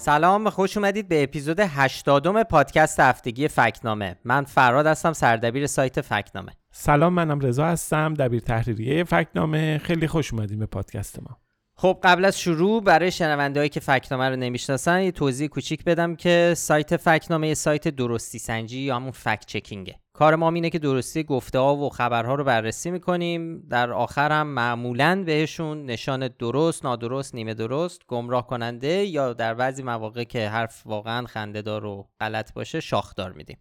سلام خوش اومدید به اپیزود 80 پادکست هفتگی فکنامه. من فراد هستم سردبیر سایت فکنامه. سلام منم رضا هستم دبیر تحریریه فکنامه. خیلی خوش اومدیم به پادکست ما. خب قبل از شروع برای شنونده که فکنامه رو نمی‌شناسن یه توضیح کوچیک بدم که سایت فکنامه یه سایت درستی سنجی یا همون فکت چکینگه. کار ما اینه که درستی گفته ها و خبرها رو بررسی می‌کنیم. در آخر هم معمولا بهشون نشان درست نادرست نیمه درست گمراه کننده یا در بعضی مواقع که حرف واقعا خندهدار و غلط باشه شاخدار میدیم.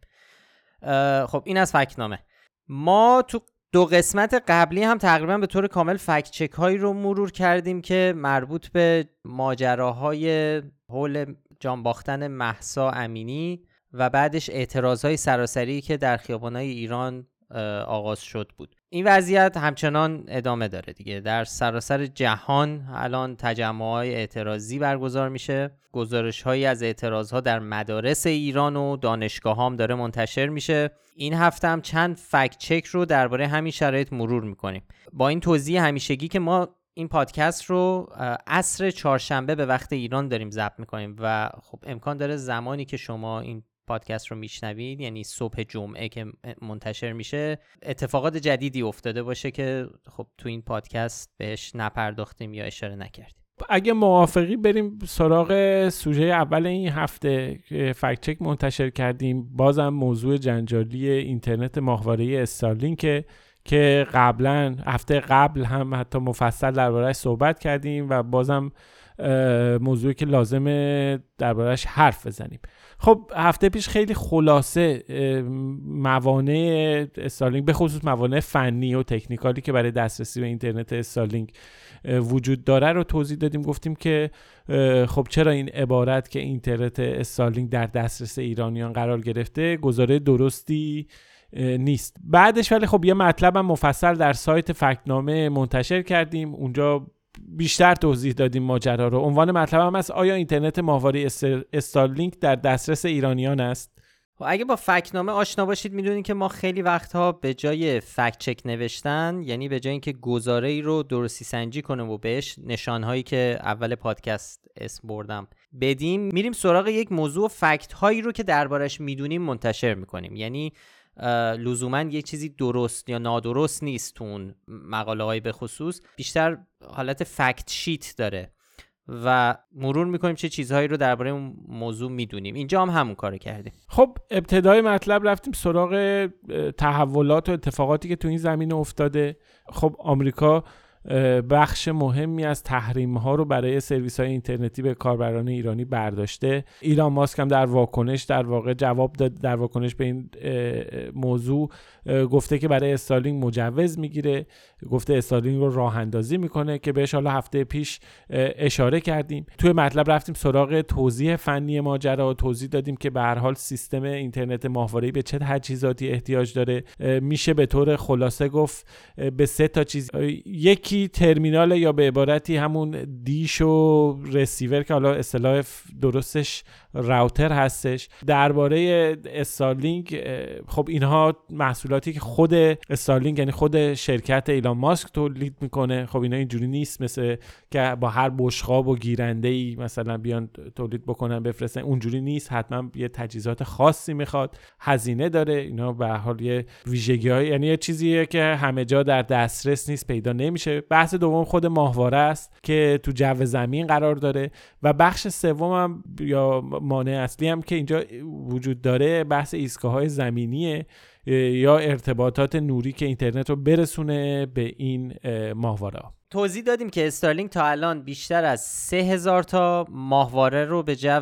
خب این از فکنامه. ما تو دو قسمت قبلی هم تقریبا به طور کامل فکت چک هایی رو مرور کردیم که مربوط به ماجراهای حول جان باختن محسا امینی و بعدش اعتراض های سراسری که در خیابان های ایران آغاز شد بود. این وضعیت همچنان ادامه داره دیگه. در سراسر جهان الان تجمع های اعتراضی برگزار میشه. گزارش هایی از اعتراض ها در مدارس ایران و دانشگاه هم داره منتشر میشه. این هفته هم چند فکت چک رو درباره همین شرایط مرور می‌کنیم. با این توضیح همیشگی که ما این پادکست رو عصر چهارشنبه به وقت ایران داریم ضبط می‌کنیم و خب امکان داره زمانی که شما این پادکست رو میشنوید یعنی صبح جمعه که منتشر میشه اتفاقات جدیدی افتاده باشه که خب تو این پادکست بهش نپرداختیم یا اشاره نکردیم. اگه موافقی بریم سراغ سوژه اول این هفته که فکت منتشر کردیم. بازم موضوع جنجالی اینترنت ماهواره استارلینک که قبلا هفته قبل هم حتی مفصل دربارهش صحبت کردیم و بازم موضوعی که لازمه دربارهش حرف بزنیم. خب هفته پیش خیلی خلاصه موانع استارلینک به خصوص موانع فنی و تکنیکالی که برای دسترسی به اینترنت استارلینک وجود داره رو توضیح دادیم. گفتیم که خب چرا این عبارت که اینترنت استارلینک در دسترس ایرانیان قرار گرفته گزاره درستی نیست. بعدش ولی خب یه مطلب مفصل در سایت فکنامه منتشر کردیم. اونجا بیشتر توضیح دادیم ماجرا رو. عنوان مطلب هم است آیا اینترنت ماهواره استارلینک در دسترس ایرانیان است؟ خب اگه با فکنامه آشنا باشید می‌دونید که ما خیلی وقتها به جای فکت چک نوشتن یعنی به جای اینکه گزاره ای رو درستی سنجی کنیم و بهش نشانهایی که اول پادکست اسم بردم بدیم میریم سراغ یک موضوع فکت هایی رو که دربارش می‌دونیم منتشر می‌کنیم. یعنی لزوما یه چیزی درست یا نادرست نیست تو اون مقاله های به خصوص. بیشتر حالت فکت شیت داره و مرور می‌کنیم چه چیزهایی رو درباره اون موضوع می‌دونیم. اینجا هم همون کار کردیم. خب ابتدای مطلب رفتیم سراغ تحولات و اتفاقاتی که تو این زمین افتاده. خب آمریکا بخش مهمی از تحریم ها رو برای سرویس های اینترنتی به کاربران ایرانی برداشته. ایران ماسک هم در واکنش در واقع جواب داد در واکنش به این موضوع گفته که برای استارلینک مجوز می‌گیره. گفته استارلینک رو راه اندازی می‌کنه که بهش حالا هفته پیش اشاره کردیم. توی مطلب رفتیم سراغ توضیح فنی ماجرا. و توضیح دادیم که به هر حال سیستم اینترنت ماهواره‌ای به چه تجهیزاتی احتیاج داره. میشه به طور خلاصه گفت به سه تا چیز. یکی ترمینال یا به عبارتی همون دیش و رسیور که حالا اصطلاح درستش راوتر هستش. درباره استارلینک خب اینها محصولاتی که خود استارلینک یعنی خود شرکت ایلان ماسک تولید می‌کنه. خب اینا اینجوری نیست مثل که با هر بشقاب و گیرنده ای مثلا بیان تولید بکنن بفرستن. اونجوری نیست. حتما یه تجهیزات خاصی می‌خواد. هزینه داره. اینا به حال یه ویژگی های یعنی یه چیزیه که همه جا در دسترس نیست پیدا نمیشه. بحث دوم خود ماهواره است که تو جو زمین قرار داره و بخش سوم هم یا مانع اصلی هم که اینجا وجود داره بحث ایستگاه های زمینیه یا ارتباطات نوری که اینترنت رو برسونه به این ماهواره توضیح دادیم که استارلینک تا الان بیشتر از 3000 تا ماهواره رو به جو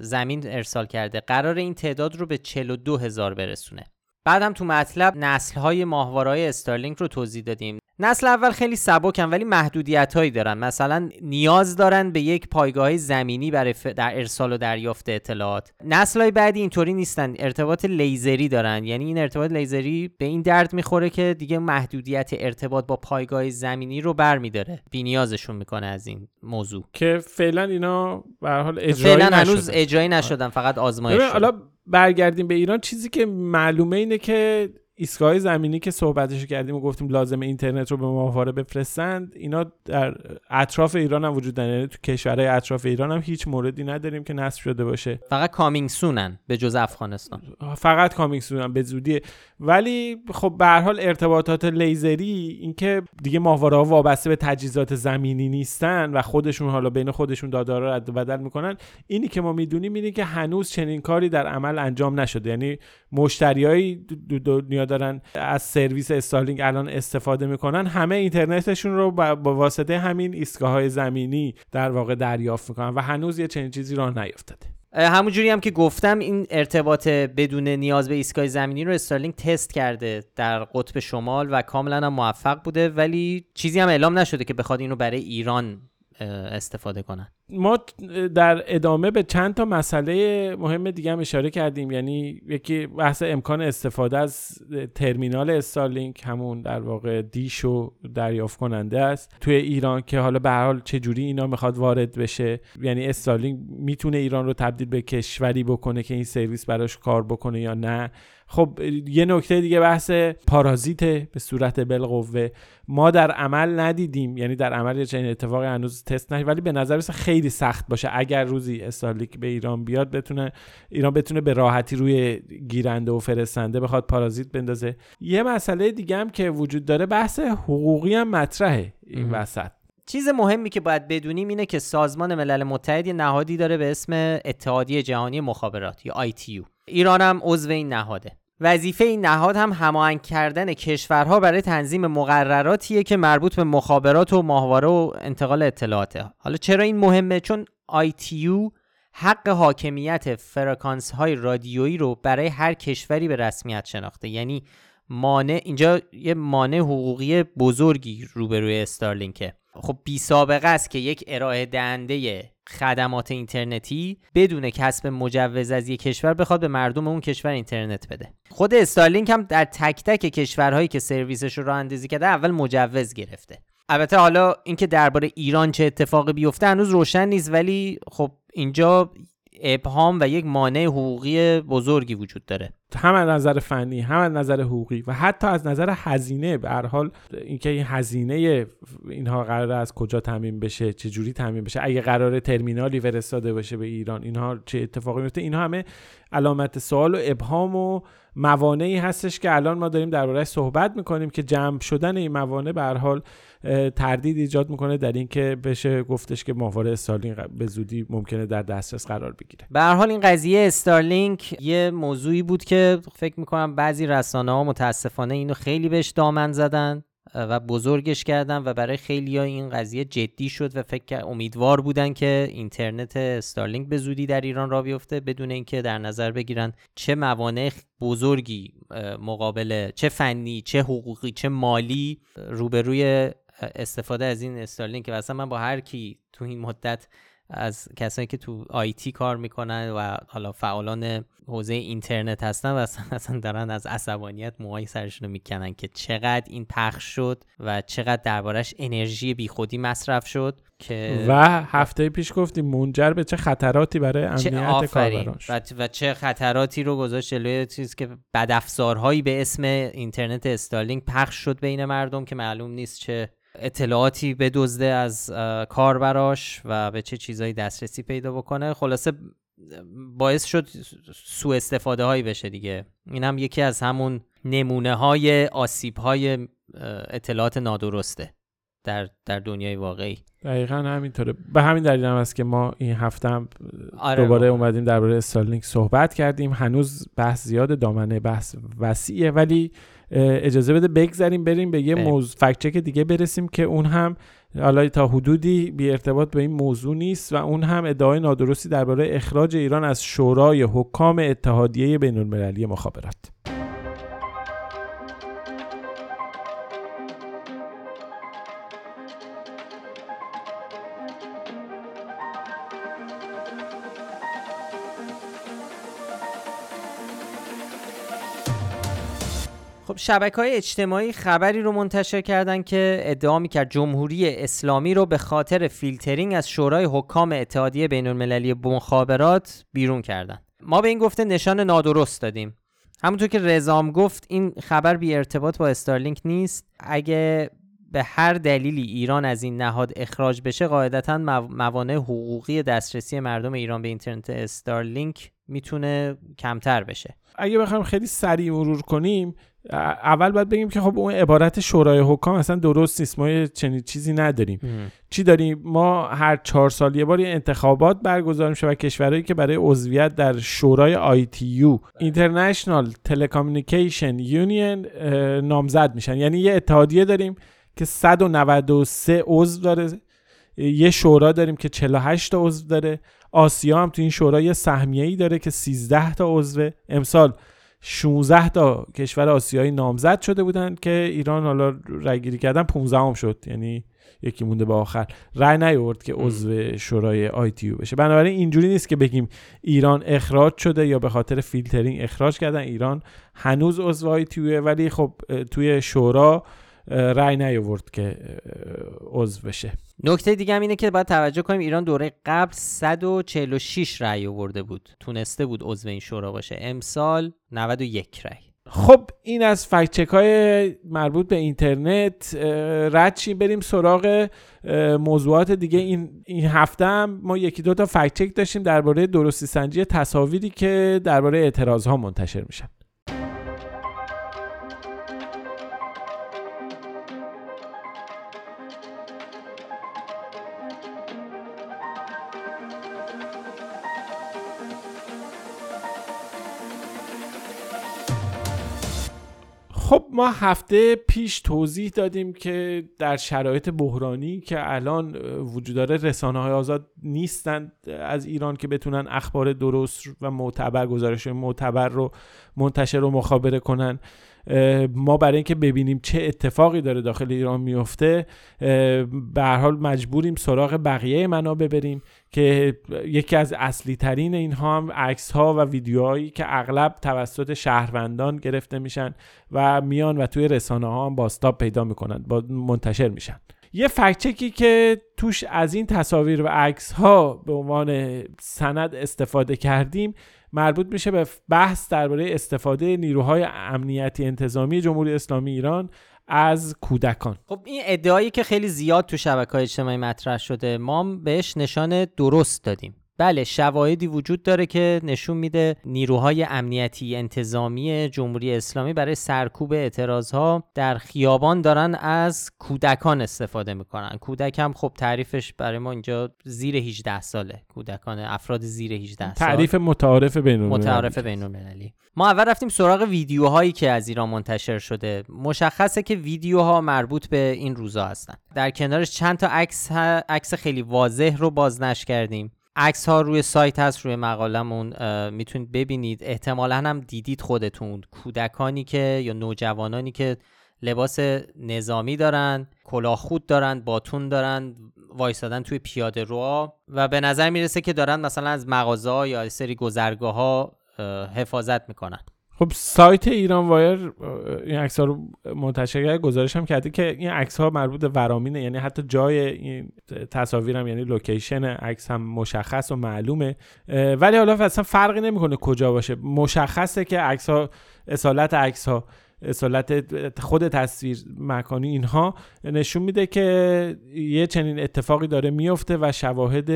زمین ارسال کرده. قراره این تعداد رو به 42 هزار برسونه. بعد هم تو مطلب نسل های ماهواره‌های استارلینک رو توضیح دادیم. نسل اول خیلی سبکن ولی محدودیت هایی دارن. مثلا نیاز دارن به یک پایگاه زمینی برای در ارسال و دریافت اطلاعات. نسل های بعدی اینطوری نیستن. ارتباط لیزری دارن. یعنی این ارتباط لیزری به این درد می‌خوره که دیگه محدودیت ارتباط با پایگاه زمینی رو برمیداره. بی نیازشون می‌کنه از این موضوع. که فعلا اینا به حال اجرایی فعلا هنوز اجرایی نشدن فقط آزمایش حالا برگردیم به ایران چیزی که معلومه اینه که ایستگاه زمینی که صحبتش کردیم و گفتیم لازم اینترنت رو به ماهواره بفرستند اینا در اطراف ایران هم وجود دارن تو کشورهای اطراف ایران هم هیچ موردی نداریم که نصب شده باشه. فقط کامینگ سونن به جز افغانستان. فقط کامینگ سونن به زودی. ولی خب به هر حال ارتباطات لیزری اینکه دیگه ماهواره ها وابسته به تجهیزات زمینی نیستن و خودشون حالا بین خودشون داده رو رد و بدل می‌کنن اینی که ما می‌دونیم اینه که هنوز چنین کاری در عمل انجام نشده. یعنی مشتریایی دنیا دارن از سرویس استارلینگ الان استفاده می‌کنن همه اینترنتشون رو با واسطه همین ایستگاه های زمینی در واقع دریافت می‌کنن و هنوز یه چنین چیزی راه نیفتاده. همونجوری هم که گفتم این ارتباط بدون نیاز به ایستگاه زمینی رو استارلینک تست کرده در قطب شمال و کاملا هم موفق بوده ولی چیزی هم اعلام نشده که بخواد اینو برای ایران استفاده کنن. ما در ادامه به چند تا مسئله مهم دیگه هم اشاره کردیم. یعنی یکی بحث امکان استفاده از ترمینال استارلینک همون در واقع دیش و دریافت کننده است. توی ایران که حالا به هر حال چه جوری اینا می‌خواد وارد بشه. یعنی استارلینک می‌تونه ایران رو تبدیل به کشوری بکنه که این سرویس براش کار بکنه یا نه. خب یه نکته دیگه بحث پارازیت به صورت بالقوه. ما در عمل ندیدیم یعنی در عمل چنین اتفاقی هنوز تست نشد ولی به نظر خیلی سخت باشه. اگر روزی استارلیک به ایران بیاد بتونه ایران بتونه به راحتی روی گیرنده و فرستنده بخواد پارازیت بندازه. یه مسئله دیگه هم که وجود داره بحث حقوقی هم مطرحه این وسط. چیز مهمی که باید بدونیم اینه که سازمان ملل متحد یه نهادی داره به اسم اتحادیه جهانی مخابرات یا ITU ایران هم عضو این نهاده. وظیفه این نهاد هم هماهنگ کردن کشورها برای تنظیم مقرراتیه که مربوط به مخابرات و ماهواره و انتقال اطلاعاته. حالا چرا این مهمه؟ چون ITU حق حاکمیت فرکانس های رادیویی رو برای هر کشوری به رسمیت شناخته. یعنی مانع اینجا یه مانع حقوقی بزرگی روبروی استارلینکه. خب بی سابقه است که یک ارائه دهنده خدمات اینترنتی بدون کسب مجوز از یک کشور بخواد به مردم اون کشور اینترنت بده. خود استارلینک هم در تک تک کشورهایی که سرویسش رو راه اندازی کرده اول مجوز گرفته. البته حالا اینکه درباره ایران چه اتفاقی بیفته هنوز روشن نیست ولی خب اینجا ابهام و یک مانع حقوقی بزرگی وجود داره. هم از نظر فنی هم از نظر حقوقی و حتی از نظر هزینه به هر حال اینکه این هزینه اینها قرار از کجا تامین بشه چه جوری تامین بشه اگه قرار ترمینالی فرستاده باشه به ایران اینها چه اتفاقی میفته؟ اینها همه علامت سوال و ابهام و موانعی هستش که الان ما داریم دربارهش صحبت می‌کنیم که جمع شدن این موانع به هر حال تردید ایجاد می‌کنه در اینکه بشه گفتش که ماهواره استارلینک به زودی ممکنه در دسترس قرار بگیره. به هر حال این قضیه استارلینک یه موضوعی بود که فکر می‌کنم بعضی رسانه ها متاسفانه اینو خیلی بهش دامن زدن و بزرگش کردن و برای خیلی ها این قضیه جدی شد و فکر امیدوار بودن که اینترنت استارلینک به زودی در ایران را بیفته بدون اینکه در نظر بگیرن چه موانع بزرگی مقابل چه فنی چه حقوقی چه مالی روبروی استفاده از این استارلینک. که اصلا من با هر کی تو این مدت از کسانی که تو آیتی کار می‌کنن و حالا فعالان حوزه اینترنت هستن و اصلا دارن از عصبانیت موهای سرشون رو می‌کنن که چقدر این پخش شد و چقدر دربارش انرژی بیخودی مصرف شد که و هفته پیش گفتیم منجر به چه خطراتی برای امنیت کاربراش. و, و چه خطراتی رو گذاشت جلوی چیز که بدافزارهایی به اسم اینترنت استارلینک پخش شد بین مردم که معلوم نیست چه اطلاعاتی بدزده از کاربراش و به چه چیزایی دسترسی پیدا بکنه خلاصه باعث شد سوء استفاده هایی بشه دیگه. این هم یکی از همون نمونه های آسیب های اطلاعات نادرسته در, در دنیای واقعی. دقیقا همینطوره. به همین دلیل هم است که ما این هفته هم آره دوباره اومدیم درباره استارلینک صحبت کردیم. هنوز بحث زیاد دامنه بحث وسیعه ولی اجازه بده بگذریم بریم به یه موضوع فکچک دیگه برسیم که اون هم حالا تا حدودی بی ارتباط به این موضوع نیست و اون هم ادعای نادرستی درباره اخراج ایران از شورای حکام اتحادیه بین المللی مخابرات. خب شبکه های اجتماعی خبری رو منتشر کردن که ادعا می‌کرد جمهوری اسلامی رو به خاطر فیلترینگ از شورای حکام اتحادیه بین المللی مخابرات بیرون کردن. ما به این گفته نشان نادرست دادیم. همونطور که رزام گفت این خبر بی ارتباط با استارلینک نیست. اگه به هر دلیلی ایران از این نهاد اخراج بشه قاعدتا موانع حقوقی دسترسی مردم ایران به اینترنت استارلینک می‌تونه کمتر بشه. اگه بخوایم خیلی سریع مرور کنیم اول باید بگیم که خب اون عبارت شورای حکام اصلا درست نیست. ما چنین چیزی نداریم. چی داریم؟ ما هر چهار سال یه بار انتخابات برگزار میشه و کشورهایی که برای عضویت در شورای آیتیو International Telecommunication Union نامزد میشن. یعنی یه اتحادیه داریم که 193 عضو داره. یه شورا داریم که 48 تا عضو داره. آسیا هم تو این شورا یه ای داره که 13 تا عضو امسال 16 تا کشور آسیایی نامزد شده بودن که ایران حالا رای گیری کردن 15 هم شد. یعنی یکی مونده به آخر. رای نیورد که عضو شورای ITU بشه. بنابراین اینجوری نیست که بگیم ایران اخراج شده یا به خاطر فیلترینگ اخراج کردن. ایران هنوز عضو ITU ه ولی خب توی شورا رای نیورد که عضو بشه. نکته دیگه هم اینه که باید توجه کنیم ایران دوره قبل 146 رأی آورده بود. تونسته بود عضو این شورا باشه. امسال 91 رأی. خب این از فکچک های مربوط به اینترنت. رد بریم سراغ موضوعات دیگه. این این هفته هم ما یکی دو تا فکچک داشتیم درباره درستی سنجی تصاویری که درباره اعتراض ها منتشر میشن. ما هفته پیش توضیح دادیم که در شرایط بحرانی که الان وجود داره رسانه های آزاد نیستند از ایران که بتونن اخبار درست و معتبر گزارش معتبر رو منتشر و مخابره کنن. ما برای اینکه ببینیم چه اتفاقی داره داخل ایران میفته به هر حال مجبوریم سراغ بقیه منابع بریم که یکی از اصلی ترین اینها هم عکس ها و ویدیوهایی که اغلب توسط شهروندان گرفته میشن و میان و توی رسانه ها هم باستاب پیدا می‌کنن با منتشر میشن. یه فکچکی که توش از این تصاویر و عکس ها به عنوان سند استفاده کردیم مربوط میشه به بحث درباره استفاده نیروهای امنیتی انتظامی جمهوری اسلامی ایران از کودکان. خب این ادعایی که خیلی زیاد تو شبکه های اجتماعی مطرح شده ما بهش نشان درست دادیم. بله شواهدی وجود داره که نشون میده نیروهای امنیتی انتظامی جمهوری اسلامی برای سرکوب اعتراضها در خیابان دارن از کودکان استفاده می‌کنن. کودک هم خب تعریفش برای ما اینجا زیر 18 ساله. کودکان افراد زیر 18 سال. تعریف متعارف بین متعارف بین ما اول رفتیم سراغ ویدیوهایی که از ایران منتشر شده. مشخصه که ویدیوها مربوط به این روزا هستن. در کنارش چند تا عکس عکس خیلی واضح رو بازنش کردیم. عکس ها روی سایت هست روی مقالمون می‌تونید ببینید. احتمالا هم دیدید خودتون. کودکانی که یا نوجوانانی که لباس نظامی دارن کلاه خود دارن باتون دارن وایستادن توی پیاده رو. و به نظر می‌رسه که دارن مثلا از مغازه یا سری گذرگاه ها حفاظت می‌کنن. خب سایت ایران وایر این عکس ها رو منتشر کرده گزارش هم کرده که این عکس ها مربوط به ورامینه یعنی حتی جای این تصاویر هم یعنی لوکیشن عکس هم مشخص و معلومه. ولی حالا اصلا فرقی نمی‌کنه کجا باشه. مشخصه که عکس ها اصالت عکس ها اصالت خود تصویر مکانی اینها نشون میده که یه چنین اتفاقی داره میفته و شواهد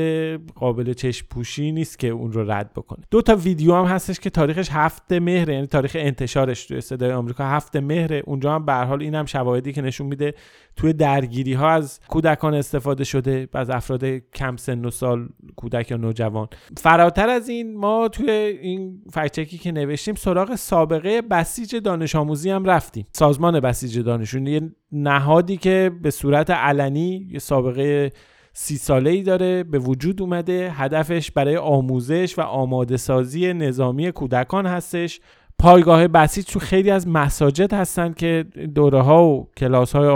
قابل چشم پوشی نیست که اون رو رد بکنه. دو تا ویدیو هم هستش که تاریخش هفت مهره یعنی تاریخ انتشارش توی صدای آمریکا هفت مهره. اونجا هم به حال این هم شواهدی که نشون میده توی درگیری ها از کودکان استفاده شده از افراد کم سن و سال کودک یا نوجوان. فراتر از این ما توی این فکچکی که نوشتیم سراغ سابقه بسیج دانش آموزی رفتیم. سازمان بسیج دانشون یه نهادی که به صورت علنی یه سابقه سی ساله ای داره به وجود اومده. هدفش برای آموزش و آماده سازی نظامی کودکان هستش. پایگاه بسیج تو خیلی از مساجد هستن که دوره ها و کلاس های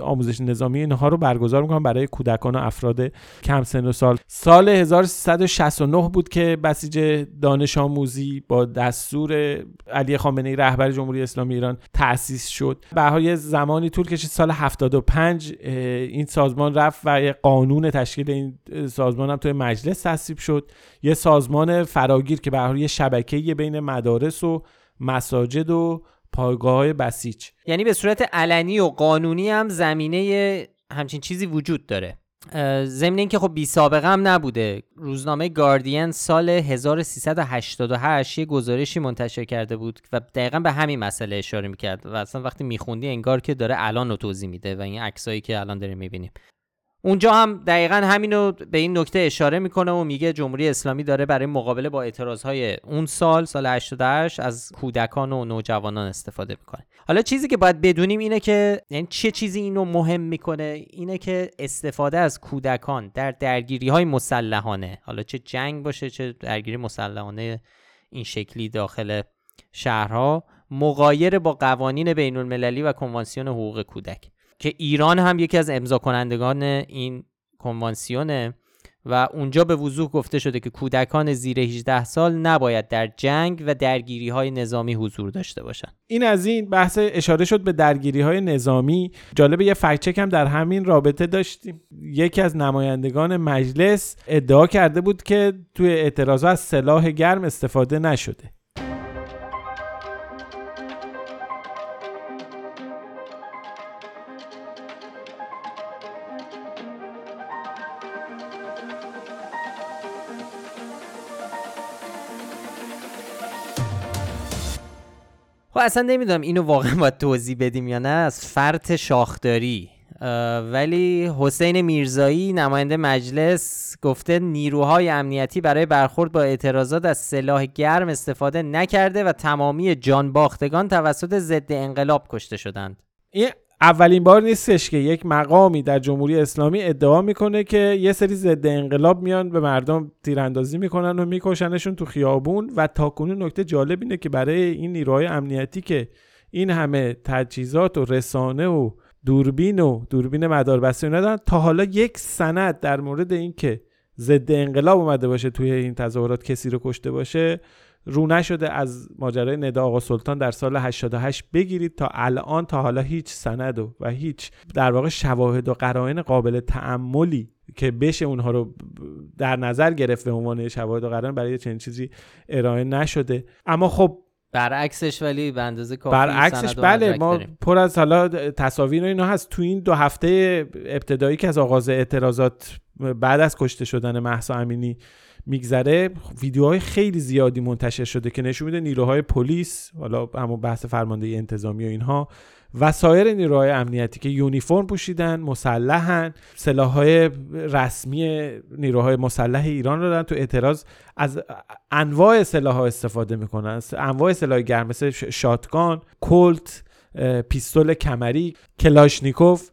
آموزش نظامی اینها رو برگزار می‌کنن برای کودکان و افراد کم سن و سال. سال 1369 بود که بسیج دانش آموزی با دستور علی خامنه ای رهبر جمهوری اسلامی ایران تأسیس شد. به زمانی طول کشید سال 75 این سازمان رفت و یه قانون تشکیل این سازمان هم توی مجلس تصویب شد. یه سازمان فراگیر که به یه شبکه بین مدارس و مساجد و پایگاه های بسیج. یعنی به صورت علنی و قانونی هم زمینه همچین چیزی وجود داره. ضمن اینکه خب بی سابقه هم نبوده. روزنامه گاردین سال 1388 یه گزارشی منتشر کرده بود و دقیقا به همین مسئله اشاره می‌کرد و اصلا وقتی میخوندی انگار که داره الان رو توضیح میده و این عکسایی که الان داریم می‌بینیم. اونجا هم دقیقا همینو به این نکته اشاره می‌کنه و میگه جمهوری اسلامی داره برای مقابله با اعتراضهای اون سال سال 88 از کودکان و نوجوانان استفاده می‌کنه. حالا چیزی که باید بدونیم اینه که یعنی چه چیزی اینو مهم می‌کنه؟ اینه که استفاده از کودکان در درگیری های مسلحانه. حالا چه جنگ باشه چه درگیری مسلحانه این شکلی داخل شهرها مقایر با قوانین بین المللی و کنوانسیون حقوق کودک. که ایران هم یکی از امضا کنندگان این کنوانسیونه و اونجا به وضوح گفته شده که کودکان زیر 18 سال نباید در جنگ و درگیری های نظامی حضور داشته باشند. این از این بحث اشاره شد به درگیری های نظامی. جالب یه فکچک هم در همین رابطه داشتیم. یکی از نمایندگان مجلس ادعا کرده بود که توی اعتراضات از سلاح گرم استفاده نشده. خب اصلا نمی‌دونم اینو واقعا باید توضیح بدیم یا نه از فرط شاخداری. ولی حسین میرزایی نماینده مجلس گفته نیروهای امنیتی برای برخورد با اعتراضات از سلاح گرم استفاده نکرده و تمامی جانباختگان توسط ضد انقلاب کشته شدند. اولین بار نیستش که یک مقامی در جمهوری اسلامی ادعا می‌کنه که یه سری ضد انقلاب میان به مردم تیراندازی می‌کنن و میکشنشون تو خیابون و تاکنون نکته جالب اینه که برای این نیروهای امنیتی که این همه تجهیزات و رسانه و دوربین و دوربین مداربسته ندارن تا حالا یک سند در مورد اینکه ضد انقلاب اومده باشه توی این تظاهرات کسی رو کشته باشه رو نشده از ماجرای ندا آقا سلطان در سال 88 بگیرید تا الان تا حالا هیچ سند و, و هیچ در واقع شواهد و قرائن قابل تعملی که بشه اونها رو در نظر گرفت به عنوان شواهد و قرائن برای چنین چیزی ارائه نشده. اما خب برعکسش ولی به اندازه کافی برعکسش بله ما پر از حالا تصاویر و اینا هست. تو این دو هفته ابتدایی که از آغاز اعتراضات بعد از کشته شدن محسا امینی میگذره. ویدیوهای خیلی زیادی منتشر شده که نشون میده نیروهای پلیس حالا همون بحث فرماندهی انتظامی و اینها و سایر نیروهای امنیتی که یونیفرم پوشیدن مسلحن سلاحهای رسمی نیروهای مسلح ایران رو دارن تو اعتراض از انواع سلاح استفاده می‌کنن. انواع سلاح گرم مثل shotgun کلت pistol کمری کلاشنیکوف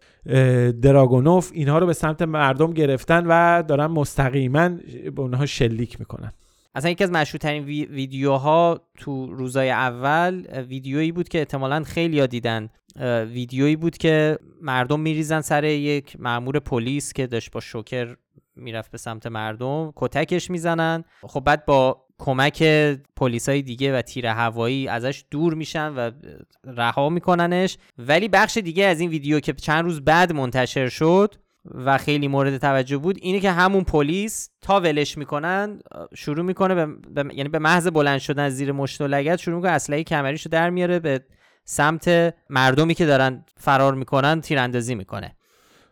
دراگونوف اینها رو به سمت مردم گرفتن و دارن مستقیما به اونها شلیک می‌کنن. اصلا یکی از مشهورترین وی ویدیوها تو روزای اول ویدیویی بود که احتمالا خیلی دیدن. ویدیویی بود که مردم میریزن سر یک مامور پلیس که داشت با شوکر می‌رفت به سمت مردم کتکش می‌زنن. خب بعد با کمک پلیسای دیگه و تیر هوایی ازش دور میشن و رها میکننش. ولی بخش دیگه از این ویدیو که چند روز بعد منتشر شد و خیلی مورد توجه بود اینه که همون پلیس تا ولش می‌کنن شروع می‌کنه به, یعنی به محض بلند شدن زیر مشت و لگت شروع می‌کنه اسلحه کمریشو در میاره به سمت مردمی که دارن فرار می‌کنن تیراندازی می‌کنه.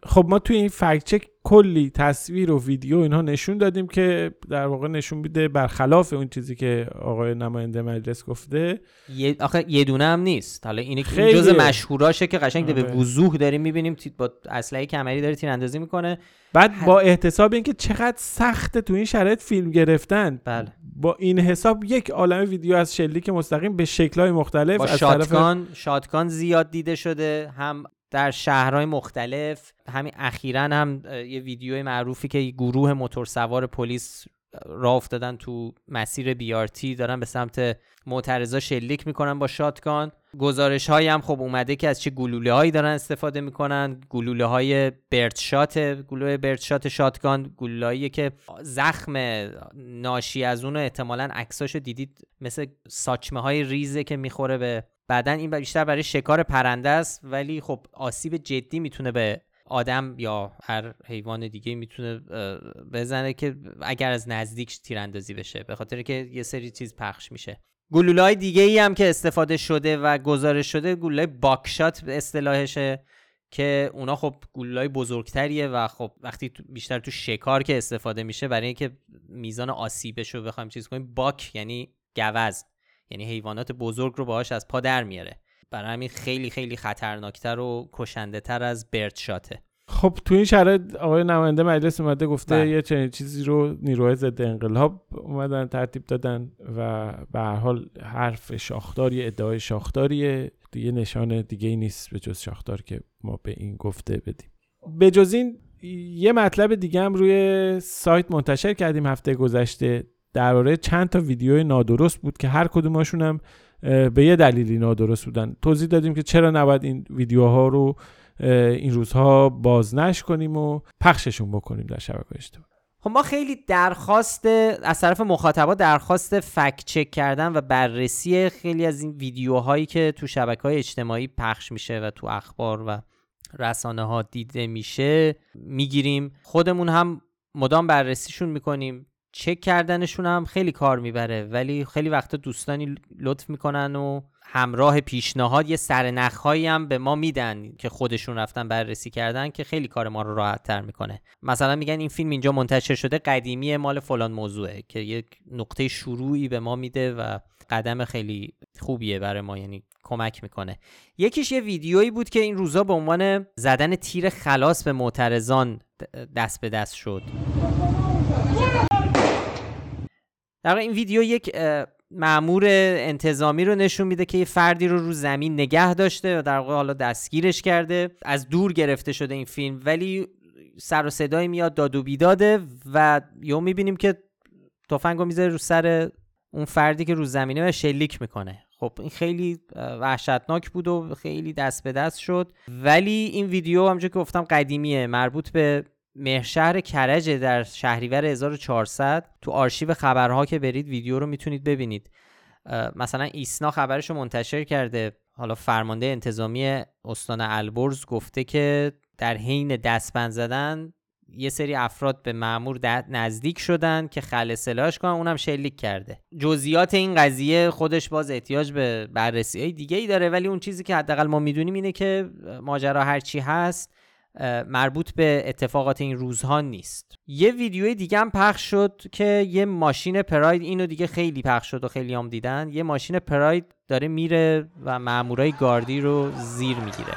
خب ما توی این فکت چک کلی تصویر و ویدیو اینها نشون دادیم که در واقع نشون میده برخلاف اون چیزی که آقای نماینده مجلس گفته. یه آخه یه دونه هم نیست. حالا اینه که جز مشهوراشه که قشنگ به آره. وضوح داریم می‌بینیم با اسلحه کمری داره تیراندازی می‌کنه. بعد با احتساب اینکه چقدر سخته تو این شرایط فیلم گرفتن. بله. با این حساب یک عالم ویدیو از شلیک مستقیم به شکل‌های مختلف با از شاتگان طرف... شاتگان زیاد دیده شده. هم در شهرهای مختلف. همین اخیرا هم یه ویدیو معروفی که گروه موتورسوار پلیس راه افتادن تو مسیر بیارتی دارن به سمت معترضا شلیک می‌کنن با شاتگان. گزارش هایی هم خب اومده که از چه گلوله هایی دارن استفاده می‌کنن. گلوله های برد شات گلوله برد شات شاتگان گلوله که زخم ناشی از اون احتمالا عکساشو دیدید. مثل ساچمه های ریزه که می‌خوره به بعدا این بیشتر برای شکار پرنده است ولی خب آسیب جدی می‌تونه به آدم یا هر حیوان دیگه می‌تونه بزنه که اگر از نزدیک تیراندازی بشه به خاطر که یه سری چیز پخش میشه. گلولای دیگه ای هم که استفاده شده و گزارش شده گلولای باکشات به اصطلاحشه که اونا خب گلولای بزرگتریه و خب وقتی بیشتر تو شکار که استفاده میشه برای اینکه میزان آسیبش رو بخوایم چیز کنیم باک یعنی گوز. یعنی حیوانات بزرگ رو باهاش از پا در میاره. برای همین خیلی خیلی خطرناکتر و کشنده تر از برد شاته خب تو این شرایط آقای نماینده مجلس اومده گفته بله. یه چنین چیزی رو نیروهای ضد انقلاب اومدن ترتیب دادن و به هر حال حرف شاخداری ادعای شاخداریه. دیگه نشان دیگه ای نیست به جز شاخدار که ما به این گفته بدیم. به جز این یه مطلب دیگه هم روی سایت منتشر کردیم هفته گذشته. درباره چند تا ویدیو نادرست بود که هر کدومشون هم به یه دلیلی نادرست بودن. توضیح دادیم که چرا نباید این ویدیوها رو این روزها بازنش کنیم و پخششون بکنیم در شبکه اجتماعی. خب ما خیلی درخواست از طرف مخاطبا درخواست فکت چک کردن و بررسی خیلی از این ویدیوهایی که تو شبکه های اجتماعی پخش میشه و تو اخبار و رسانه ها دیده میشه می‌گیریم. خودمون هم مدام بررسیشون می‌کنیم. چک کردنشون هم خیلی کار می‌بره ولی خیلی وقتا دوستانی لطف می‌کنن و همراه پیشنهاد یه سرنخهایی هم به ما میدن که خودشون رفتن بررسی کردن که خیلی کار ما رو راحت تر می‌کنه. مثلا میگن این فیلم اینجا منتشر شده قدیمی مال فلان موضوعه که یک نقطه شروعی به ما میده و قدم خیلی خوبیه برای ما یعنی کمک می‌کنه. یکیش یه ویدیویی بود که این روزا به عنوان زدن تیر خلاص به معترضان دست به دست شد. در این ویدیو یک اه، مأمور انتظامی رو نشون میده که یه فردی رو رو زمین نگه داشته و در واقع حالا دستگیرش کرده. از دور گرفته شده این فیلم ولی سر و صدایی میاد داد و بیداده و یهو می‌بینیم که تفنگو می‌ذاره رو سر اون فردی که رو زمینه و شلیک می‌کنه. خب این خیلی وحشتناک بود و خیلی دست به دست شد. ولی این ویدیو همونجور که گفتم قدیمیه مربوط به مهرشهر کرج در شهریور 1400 تو آرشیو خبرها که برید ویدیو رو می‌تونید ببینید. مثلا ایسنا خبرش رو منتشر کرده. حالا فرمانده انتظامی استان البرز گفته که در حین دستبند زدن یه سری افراد به مامور نزدیک شدن که خل سلاحش کنن اونم شلیک کرده. جزئیات این قضیه خودش باز احتیاج به بررسی های دیگه ای داره ولی اون چیزی که حداقل ما می‌دونیم اینه که ماجرا هرچی هست مربوط به اتفاقات این روزها نیست. یه ویدیوی دیگه هم پخش شد که یه ماشین پراید اینو دیگه خیلی پخش شد و خیلی هم دیدن. یه ماشین پراید داره میره و مامورای گاردی رو زیر می‌گیره.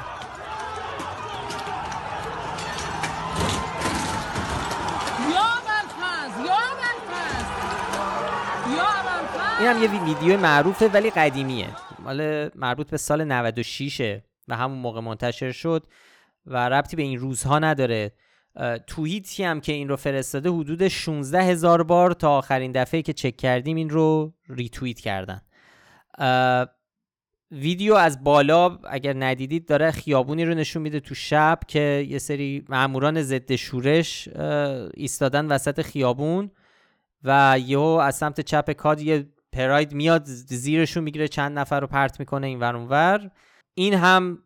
این هم یه وی- ویدیو معروفه ولی قدیمیه. مال مربوط به سال 96 و همون موقع منتشر شد و ربطی به این روزها نداره. توییتی هم که این رو فرستاده حدود 16 هزار بار تا آخرین دفعه که چک کردیم این رو ریتوییت کردن. ویدیو از بالا اگر ندیدید داره خیابونی رو نشون میده تو شب که یه سری ماموران ضد شورش ایستادن وسط خیابون و یهو از سمت چپ کاد یه پراید میاد زیرشون می‌گیره چند نفر رو پرت می‌کنه این ور اونور این هم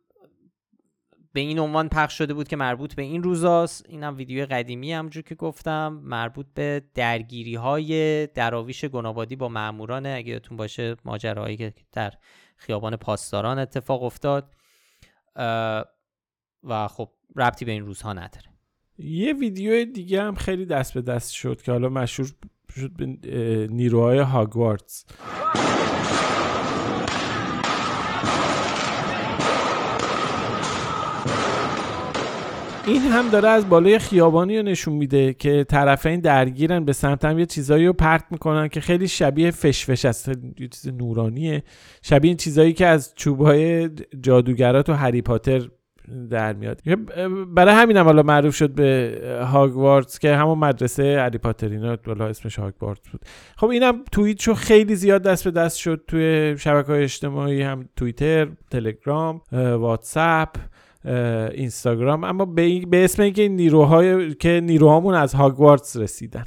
به این عنوان پخش شده بود که مربوط به این روزاست. این هم ویدیو قدیمی همجور که گفتم. مربوط به درگیری های دراویش گنابادی با ماموران اگه یادتون باشه ماجراهایی که در خیابان پاسداران اتفاق افتاد. و خب ربطی به این روزها نداره. یه ویدیو دیگه هم خیلی دست به دست شد که حالا مشهور شد به نیروهای هاگوارتس این هم داره از بالای خیابانی رو نشون میده که طرفین درگیرن به سمت هم یه چیزایی رو پرت می‌کنن که خیلی شبیه فشفش است. یه چیز نورانیه. شبیه این چیزایی که از چوبهای جادوگرات و هری پاتر در میاد. برای همینم حالا معروف شد به هاگوارتس که همون مدرسه هری پاتر اینا بالا اسمش هاگوارتس بود. خب اینم توییتشو خیلی زیاد دست به دست شد توی شبکه های اجتماعی هم توییتر تلگرام واتساپ اینستاگرام. اما به, این- به اسم اینکه این نیروهای که نیروهامون از هاگوارتس رسیدن.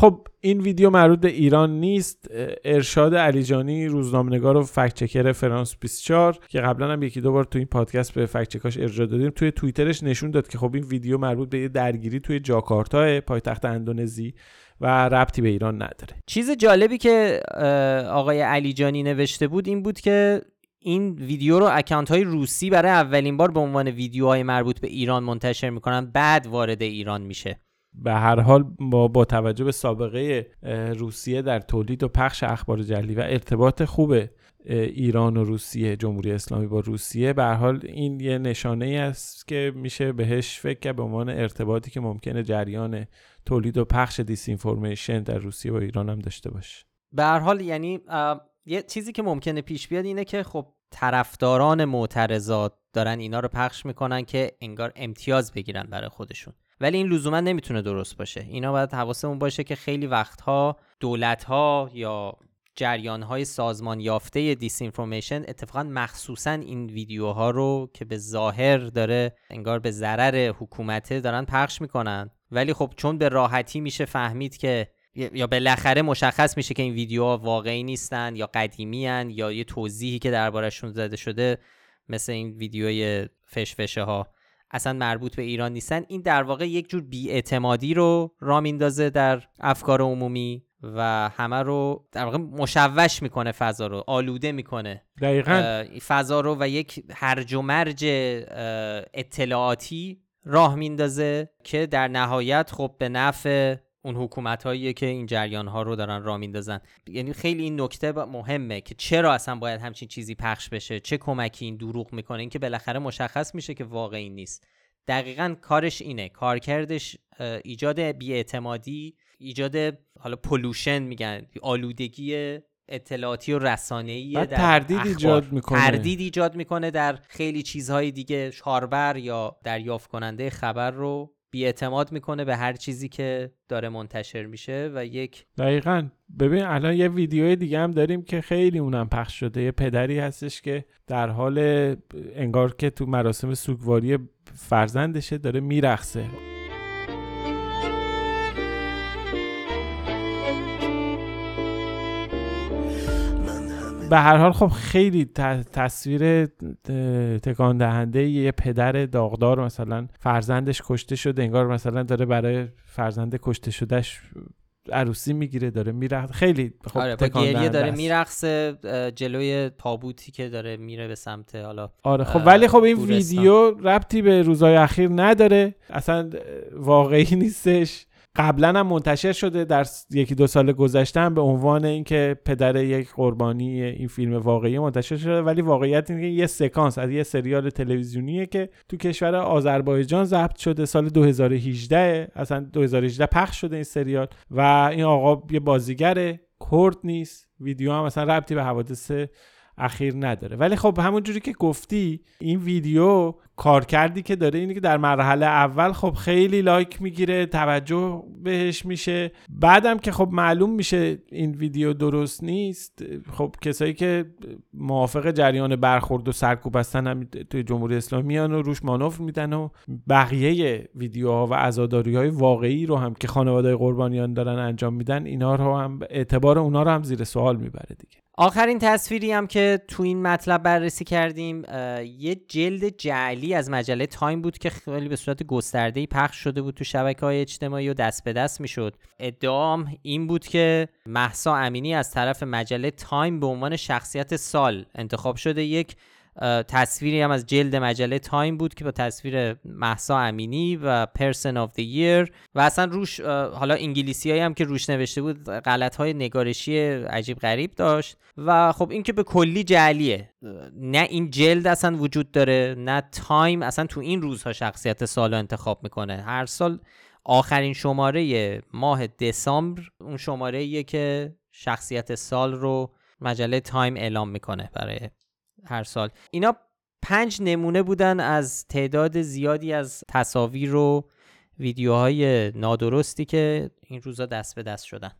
خب این ویدیو مربوط به ایران نیست. ارشاد علیجانی روزنامه‌نگار و فکت چکر فرانس 24 که قبلا هم یکی دو بار تو این پادکست به فکت چکاش ارجاع دادیم توی توییترش نشون داد که خب این ویدیو مربوط به درگیری توی جاکارتا پایتخت اندونزی و ربطی به ایران نداره. چیز جالبی که آقای علیجانی نوشته بود این بود که این ویدیو رو اکانت های روسی برای اولین بار به عنوان ویدیوهای مربوط به ایران منتشر می‌کنن بعد وارد ایران میشه. به هر حال با, با توجه به سابقه روسیه در تولید و پخش اخبار جلی و ارتباط خوب ایران و روسیه جمهوری اسلامی با روسیه به حال این یه نشانه ای است که میشه بهش فکر کرد به عنوان ارتباطی که ممکنه جریان تولید و پخش دیس در روسیه و ایران هم داشته باشه. به هر حال یعنی یه چیزی که ممکنه پیش بیاد اینه که خب طرفداران معترضات دارن اینا رو پخش می‌کنن که انگار امتیاز بگیرن برای خودشون. ولی این لزوما نمی‌تونه درست باشه. اینا باید حواسمون باشه که خیلی وقتها دولت ها یا جریان های سازمان یافته دیس اینفورمیشن اتفاقا مخصوصا این ویدیوها رو که به ظاهر داره انگار به ضرر حکومته دارن پخش می‌کنن. ولی خب چون به راحتی میشه فهمید که یا بالاخره مشخص میشه که این ویدیوها واقعی نیستن یا قدیمی هن یا یه توضیحی که دربارشون زده شده مثل این ویدیوی فشفشه ها اصلا مربوط به ایران نیستن. این در واقع یک جور بیاعتمادی رو را میندازه در افکار عمومی و همه رو در واقع مشوش می‌کنه فضا رو آلوده می‌کنه. دقیقا. فضا رو و یک هرج و مرج اطلاعاتی راه میندازه که در نهایت خب به نفع اون حکومت هایی که این جریان ها رو دارن راه میندازن. یعنی خیلی این نکته مهمه که چرا اصلا باید همچین چیزی پخش بشه؟ چه کمکی این دروغ می‌کنه؟ اینکه بالاخره مشخص میشه که واقعی نیست. دقیقا کارش اینه. کارکردش ایجاد بیاعتمادی ایجاد حالا پولوشن میگن آلودگی اطلاعاتی و رسانه‌ای در تردید ایجاد می‌کنه. تردید ایجاد می‌کنه در خیلی چیزهای دیگه شاربر یا دریافت کننده خبر رو بیاعتماد می‌کنه به هر چیزی که داره منتشر میشه و یک دقیقا. ببین الان یه ویدیو دیگه هم داریم که خیلی اونم پخش شده. یه پدری هستش که در حال انگار که تو مراسم سوگواری فرزندشه داره میرخصه به هر حال خب خیلی تصویر تکان دهنده یه پدر داغدار مثلا فرزندش کشته شده انگار مثلا داره برای فرزند کشته شدهش عروسی می‌گیره داره میرقصه خیلی خب آره با گریه داره میرقصه جلوی تابوتی که داره میره به سمت حالا آره خب ولی خب این ویدیو ربطی به روزهای اخیر نداره اصلا واقعی نیستش. قبلا هم منتشر شده در یکی دو سال گذشته به عنوان اینکه پدر یک قربانی این فیلم واقعی منتشر شده ولی واقعیت اینه که یه سکانس از یه سریال تلویزیونیه که تو کشور آذربایجان ضبط شده سال 2018 اصلا 2018 پخش شده این سریال و این آقا یه بازیگر کرد نیست ویدیو هم مثلا ربطی به حوادث اخیر نداره. ولی خب همون جوری که گفتی این ویدیو کار کردی که داره اینه که در مرحله اول خب خیلی لایک می‌گیره توجه بهش میشه. بعدم که خب معلوم میشه این ویدیو درست نیست خب کسایی که موافق جریان برخورد و سرکوب هستن هم توی جمهوری اسلامی و روش مانور میدن و بقیه ویدیوها و عزاداری های واقعی رو هم که خانواده قربانیان دارن انجام میدن اینا رو هم اعتبار اونا رو هم زیر سوال می‌بره دیگه. آخرین تصویری هم که تو این مطلب بررسی کردیم یه جلد جعلی از مجله تایم بود که خیلی به صورت گسترده‌ای پخش شده بود تو شبکه های اجتماعی و دست به دست می‌شد. ادعا هم این بود که مهسا امینی از طرف مجله تایم به عنوان شخصیت سال انتخاب شده یک تصویری هم از جلد مجله تایم بود که با تصویر مهسا امینی و Person of the Year و اصلا روش حالا انگلیسی هم که روش نوشته بود غلط های نگارشی عجیب غریب داشت. و خب این که به کلی جعلیه. نه این جلد اصلا وجود داره نه تایم اصلا تو این روزها شخصیت سال انتخاب می‌کنه. هر سال آخرین شماره ماه دسامبر اون شماره که شخصیت سال رو مجله تایم اعلام می‌کنه برای هر سال. اینا پنج نمونه بودن از تعداد زیادی از تصاویر و ویدیوهای نادرستی که این روزا دست به دست شدن.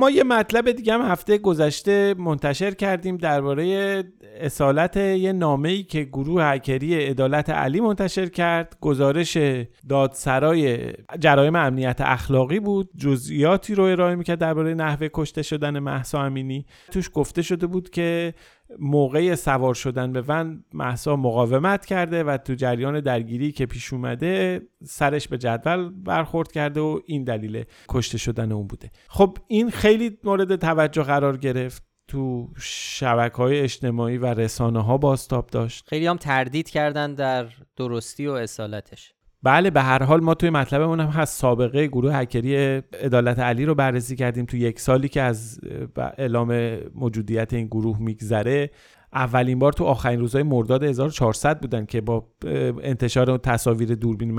ما یه مطلب دیگه هم هفته گذشته منتشر کردیم درباره اصالت یه نامه‌ای که گروه هکری عدالت علی منتشر کرد. گزارش دادسرای جرایم امنیت اخلاقی بود. جزئیاتی رو ارائه می‌کرد درباره نحوه کشته شدن محسا امینی. توش گفته شده بود که موقع سوار شدن به ون محسا مقاومت کرده و تو جریان درگیری که پیش اومده سرش به جدول برخورد کرده و این دلیل کشته شدن اون بوده. خب این خیلی مورد توجه قرار گرفت تو شبکه های اجتماعی و رسانه ها باستاب داشت. خیلی هم تردید کردن در درستی و اصالتش. بله به هر حال ما توی مطلبمون هم هست. سابقه گروه هکری عدالت علی رو بررسی کردیم. تو یک سالی که از اعلام موجودیت این گروه میگذره اولین بار تو آخرین روزهای مرداد 1400 بودن که با انتشار تصاویر دوربین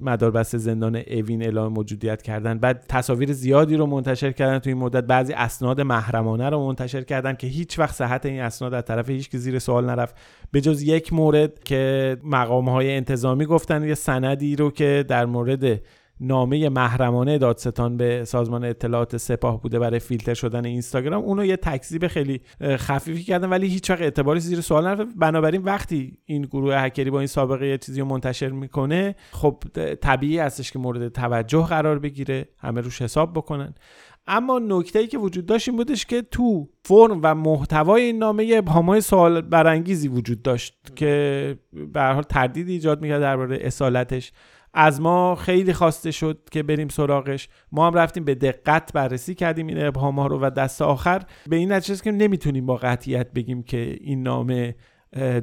مداربست زندان اوین اعلام موجودیت کردن. بعد تصاویر زیادی رو منتشر کردن تو این مدت. بعضی اسناد محرمانه رو منتشر کردن که هیچ وقت صحت این اسناد از طرف هیچ که زیر سوال نرفت. به جز یک مورد که مقام های انتظامی گفتن یه سندی رو که در مورد نامه محرمانه دادستان به سازمان اطلاعات سپاه بوده برای فیلتر شدن اینستاگرام. اونو یه تکذیب خیلی خفیفی کردن ولی هیچ وقت اعتباری زیر سوال نرفت. بنابراین وقتی این گروه هکری با این سابقه یه چیزی رو منتشر می‌کنه خب طبیعی هستش که مورد توجه قرار بگیره همه روش حساب بکنن. اما نکته ای که وجود داشت این بودش که تو فرم و محتوای این نامه ابهامای سوال برانگیزی وجود داشت که به حال تردید ایجاد می‌کرد درباره اصالتش. از ما خیلی خواسته شد که بریم سراغش. ما هم رفتیم به دقت بررسی کردیم این ابهام ها رو و دست آخر. به این نتیجه که نمی‌تونیم با قطعیت بگیم که این نامه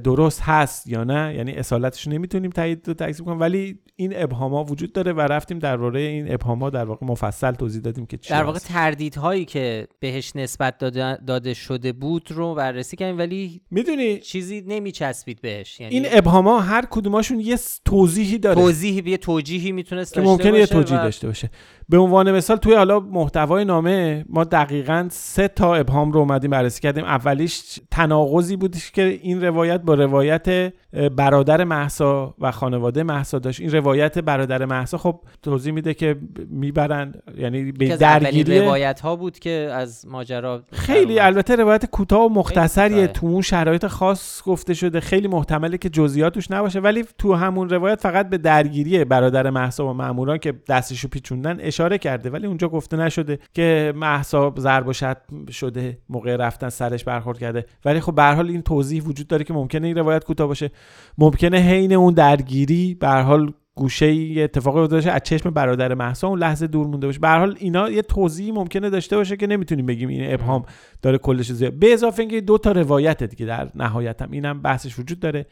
درست هست یا نه؟ یعنی اصالتش نمی‌تونیم تایید و تکذیب کنیم. ولی این ابهاما وجود داره و رفتیم درباره این ابهاما در واقع مفصل توضیح دادیم که چی در واقع تردیدهایی که بهش نسبت داده, داده شده بود رو بررسی کردیم ولی می‌دونی؟ چیزی نمیچسبید بهش. یعنی این ابهاما هر کدوماشون یه توضیحی داره. توضیحی یه توجیهی می‌تونست که ممکنه یه توجیه داشته باشه. به عنوان مثال توی حالا محتوای نامه ما دقیقا سه تا ابهام رو اومدیم بررسی کردیم. اولیش تناقضی بودش که این روایت با روایت برادر محسا و خانواده محسا داشت. این روایت برادر محسا خب توضیح میده که می‌برن یعنی به درگیری روایت ها بود که از ماجرا خیلی البته روایت کوتاه و مختصریه. تو اون شرایط خاص گفته شده. خیلی محتمله که جزئیاتش نباشه. ولی تو همون روایت فقط به درگیری برادر محسا و ماموران که دستشو پیچوندن اشاره کرده ولی اونجا گفته نشده که محسا ضرب شده موقع رفتن سرش برخورد کرده. ولی خب به حال این توضیح وجود داره که ممکنه این روایت کوتاه باشه. ممکنه حین اون درگیری به حال گوشه ای اتفاقی افتاده از چشم برادر محسا اون لحظه دور مونده باشه. به حال اینا یه توضیحی ممکنه داشته باشه که نمی‌تونیم بگیم این ابهام داره کلش زیاد. به اضافه اینکه دو تا روایت دیگه در نهایت هم. اینم بحثش وجود داره.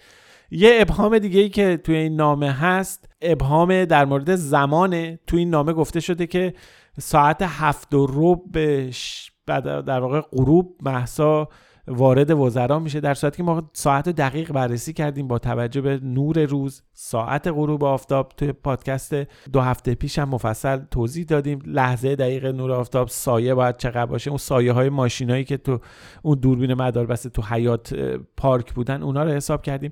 یه ابهام دیگه ای که توی این نامه هست ابهام در مورد زمان توی این نامه گفته شده که ساعت هفت و ربع در واقع غروب محسا وارد وزرا میشه در صورتی که ما ساعت دقیق بررسی کردیم با توجه به نور روز ساعت غروب آفتاب. توی پادکست دو هفته پیش هم مفصل توضیح دادیم. لحظه دقیق نور آفتاب سایه باید چقدر باشه. اون سایه های ماشینایی که تو اون دوربین مداربسته تو حیات پارک بودن اونا رو حساب کردیم.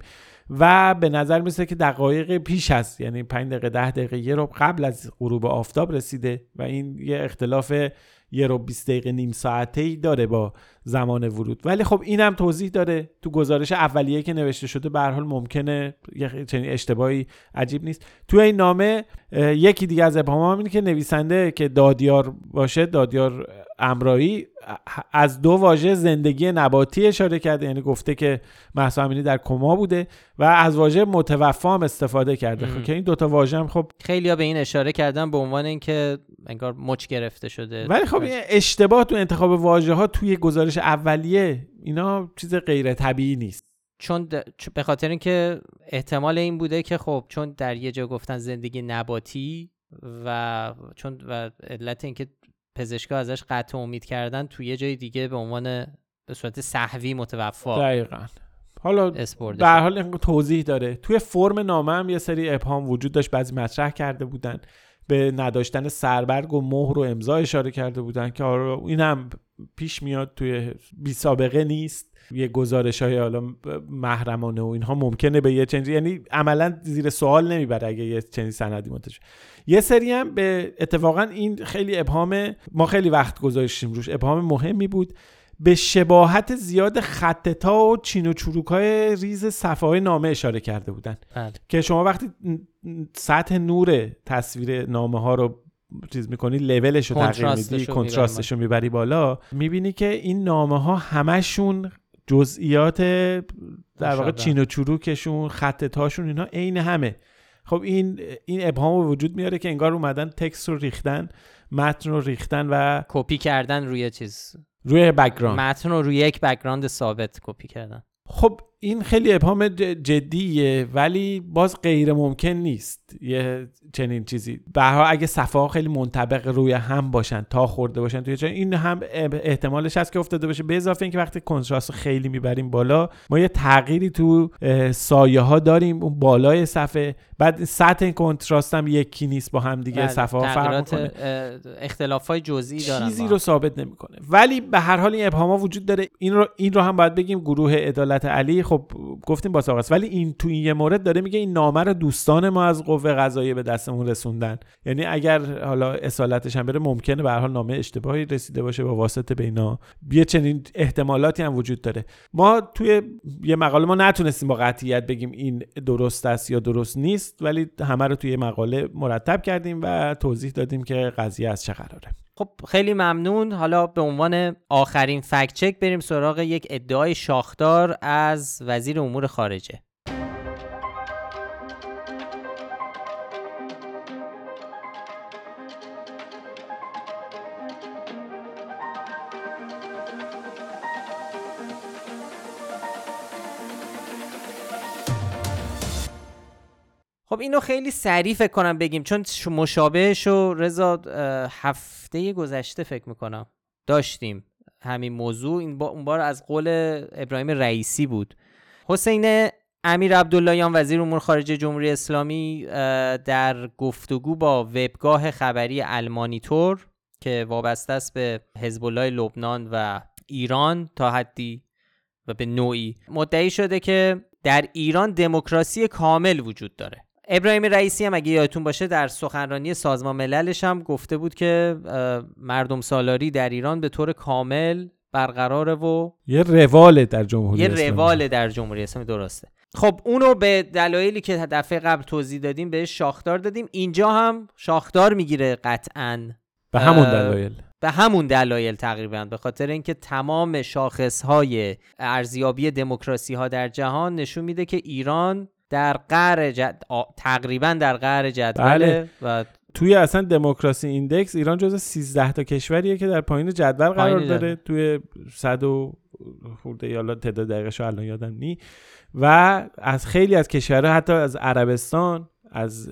و به نظر میسه که دقایق پیش هست یعنی 5 دقیقه 10 دقیقه یه رو قبل از غروب آفتاب رسیده. و این یه اختلاف یه رو 20 دقیقه نیم ساعته ای داره با زمان ورود. ولی خب اینم توضیح داره تو گزارش اولیه که نوشته شده به حال ممکنه یه چنین اشتباهی عجیب نیست. تو این نامه یکی دیگه از ابهام که نویسنده که دادیار باشه دادیار امرایی از دو واژه زندگی نباتی اشاره کرده یعنی گفته که مهسا امینی در کما بوده و از واژه متوفا هم استفاده کرده. خب که این دوتا واژه هم خب خیلی ها به این اشاره کردن به عنوان اینکه انگار مچ گرفته شده. ولی خب این اشتباه تو انتخاب واژه ها توی گزارش اولیه اینا چیز غیر طبیعی نیست. چون به خاطر اینکه احتمال این بوده که خب چون در یه جا گفتن زندگی نباتی و چون و علت اینکه پزشکا ازش قطع امید کردن توی یه جای دیگه به عنوان به صورت صحوی متوفا دقیقا. حالا به حال توضیح داره. توی فرم نامه هم یه سری ابهام وجود داشت بعضی مطرح کرده بودن. به نداشتن سربرگ و مهر و امضا اشاره کرده بودن که آره این هم پیش میاد توی بی سابقه نیست یه گزارش های حالا محرمانه و اینها ممکنه به یه چنین یعنی عملا زیر سوال نمی‌بره اگه یه چنین سندی منتشر شه. یه سری هم به اتفاقا این خیلی ابهام ما خیلی وقت گذاشتیم روش ابهام مهمی بود به شباهت زیاد خطتا و چین و چروک های ریز صفحه های نامه اشاره کرده بودن بله. که شما وقتی سطح نور تصویر نامه ها رو چیز می‌کنی لولش رو تغییر میدی کنتراستش رو می‌بری بالا می‌بینی که این نامه ها همشون جزئیات در واقع. چین و چروکشون خطتاشون اینا عین همه. خب این این ابهام وجود میاره که انگار اومدن تکست رو ریختن متن رو ریختن و کپی کردن روی چیز. روی background متن رو روی یک background ثابت کپی کردن. خب این خیلی ابهام جدیه ولی باز غیر ممکن نیست. یه چنین چیزی. به هر حال اگه صفحه ها خیلی منطبق روی هم باشن تا خورده باشن توی چنین این هم احتمالش هست که افتاده باشه. به اضافه اینکه وقتی کنتراست خیلی می‌بریم بالا ما یه تغییری تو سایه ها داریم. اون بالای صفحه. بعد سطح این کنتراست هم یکی نیست با هم دیگه صفحه ها فرق می‌کنه. اختلاف های جزئی دارن چیزی رو. ثابت نمی‌کنه. ولی به هر حال این ابهام وجود داره. این رو این رو هم باید بگیم گروه عدالت علی خب گفتیم با سابقه است ولی این تو این یه مورد داره میگه این نامه رو دوستان ما از قوه قضاییه به دستمون رسوندن. یعنی اگر حالا اصالتش هم بره ممکنه به حال نامه اشتباهی رسیده باشه با واسطه بینا یه چنین احتمالاتی هم وجود داره. ما توی یه مقاله ما نتونستیم با قطعیت بگیم این درست است یا درست نیست ولی همه رو توی مقاله مرتب کردیم و توضیح دادیم که قضیه از چه قراره. خب خیلی ممنون. حالا به عنوان آخرین فکت چک بریم سراغ یک ادعای شاخدار از وزیر امور خارجه. اینو خیلی سریع فکر کنم بگیم چون مشابهش رو رضا هفته گذشته فکر می‌کنم داشتیم همین موضوع. این با اون بار از قول ابراهیم رئیسی بود. حسین امیر عبداللهیان وزیر امور خارجه جمهوری اسلامی در گفتگو با وبگاه خبری المانیتور که وابسته است به حزب الله لبنان و ایران تا حدی و به نوعی مدعی شده که در ایران دموکراسی کامل وجود داره. ابراهیم رئیسی هم اگه یادتون باشه در سخنرانی سازمان مللش هم گفته بود که مردم سالاری در ایران به طور کامل برقراره و یه رواله در جمهوری یه. روال در جمهوری اسلامی درسته. خب اونو به دلایلی که دفعه قبل توضیح دادیم بهش شاخدار دادیم. اینجا هم شاخدار می‌گیره قطعا. به همون دلایل. به همون دلایل تقریبا به خاطر اینکه تمام شاخص های ارزیابی دموکراسی ها در جهان نشون میده که ایران در قعر جد... آ- تقریبا در قعر جدوله بله. و توی اصلا دموکراسی ایندکس ایران جز 13 تا کشوریه که در پایین جدول قرار داره. توی 100 و خورده یا حالا تعداد دقیقش الان یادم نی. و از خیلی از کشورها حتی از عربستان از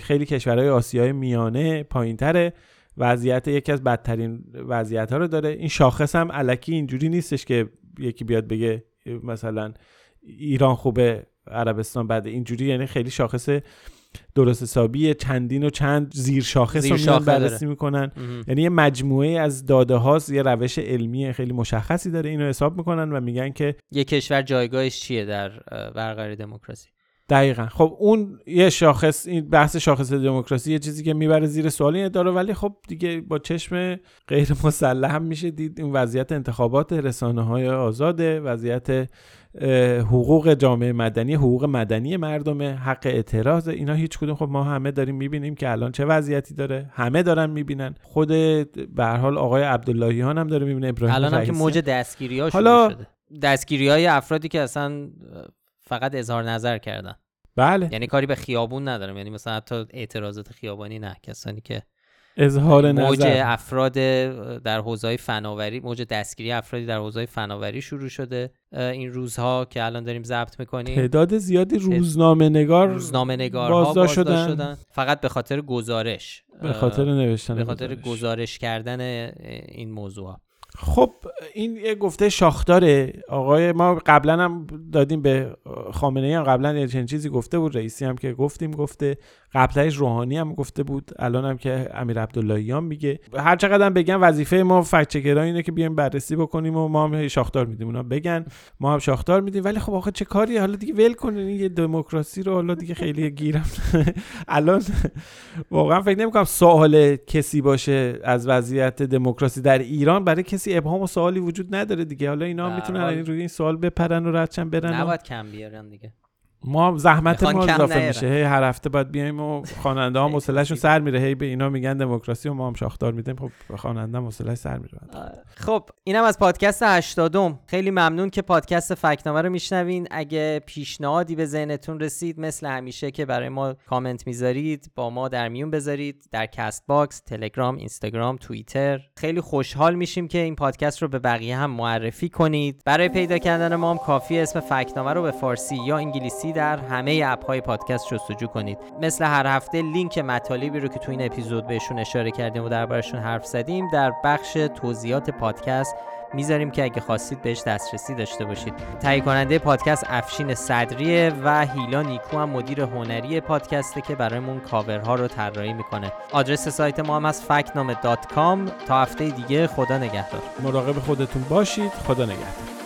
خیلی کشورهای آسیای میانه پایینتره. وضعیت یکی از بدترین وضعیت ها رو داره. این شاخص هم علکی اینجوری نیستش که یکی بیاد بگه مثلا ایران خوبه عربستان بده اینجوری یعنی خیلی شاخص درست حسابی چندین و چند زیر شاخص زیر رو داره. بررسی می‌کنن مهم. یعنی یه مجموعه از داده هاست یه روش علمی خیلی مشخصی داره اینو حساب می‌کنن و میگن که یه کشور جایگاهش چیه در برقراری دموکراسی دقیقا خب اون یه شاخص این بحث شاخص دموکراسی یه چیزی که می‌بره زیر سوال این داره ولی خب دیگه با چشم غیر مسلح هم میشه دید این وضعیت انتخابات رسانه های آزاده وضعیت حقوق جامعه مدنی حقوق مدنی مردم حق اعتراض اینا هیچ کدوم. خب ما همه داریم می‌بینیم که الان چه وضعیتی داره. همه دارن می‌بینن. خود به هر حال آقای عبداللهیان هم داره می‌بینه ابراهیم الان هم که. موج دستگیری ها حالا- شده. دستگیری های افرادی که اصلا فقط اظهار نظر کردن. بله. یعنی کاری به خیابون ندارم. یعنی مثلا حتی اعتراضات خیابانی نه. کسانی که اظهار موج نظر افراد در حوزه فناوری موج دستگیری افرادی در حوزه فناوری شروع شده این روزها که الان داریم ضبط می‌کنیم تعداد زیادی روزنامه نگار روزنامه نگارها بازداشت بازداشت شدن. شدن. فقط به خاطر گزارش به خاطر نوشتن به خاطر گزارش. گزارش کردن این موضوع ها. خب این یه گفته شاخداره. آقای ما قبلا هم دادیم به خامنه ای هم قبلا یه چنین چیزی گفته بود. رئیسی هم که گفتیم گفته. قبلش روحانی هم گفته بود. الان هم که امیر عبداللهیان میگه. هر چقدر هم بگن وظیفه ما فکت اینه که بیایم بررسی بکنیم و ما هم شاخدار میدیم. اونا بگن ما هم شاخدار میدیم. ولی خب آخه چه کاری؟ حالا دیگه ول کنین. یه دموکراسی رو حالا دیگه خیلی گیرم الان واقعا فکر نمی‌کنم سوال کسی باشه از وضعیت دموکراسی در ایران. برای کسی ابهام و سوالی وجود نداره دیگه. حالا اینا می‌تونن روی این سوال بپرن و ردشن برن و نباید کم بیارن دیگه. ما زحمت ما اضافه. میشه. هی هر هفته باید بیایم و خواننده ها حوصله‌شون سر میره. هی به اینا میگن دموکراسی و ما هم شاخدار میدیم. خب به خواننده حوصله‌اش سر میره. خب اینم از پادکست 80 خیلی ممنون که پادکست فکت‌نامه رو میشنوین. اگه پیشنهادی به ذهنتون رسید مثل همیشه که برای ما کامنت می‌ذارید با ما در میون بذارید. در کست باکس تلگرام اینستاگرام توییتر. خیلی خوشحال میشیم که این پادکست رو به بقیه هم معرفی کنید. برای پیدا کردن ما هم کافیه اسم فکت‌نامه رو به فارسی یا انگلیسی در همه اپ های پادکست جستجو کنید. مثل هر هفته لینک مطالبی رو که تو این اپیزود بهشون اشاره کردیم و دربارشون حرف زدیم در بخش توضیحات پادکست می‌ذاریم که اگه خواستید بهش دسترسی داشته باشید. تهیه کننده پادکست افشین صدریه و هیلا نیکو هم مدیر هنری پادکسته که برایمون کاورها رو طراحی می‌کنه. آدرس سایت ما هم از فکنامه تا هفته دیگه خدا نگهدار. مراقب خودتون باشید. خدا نگهدار.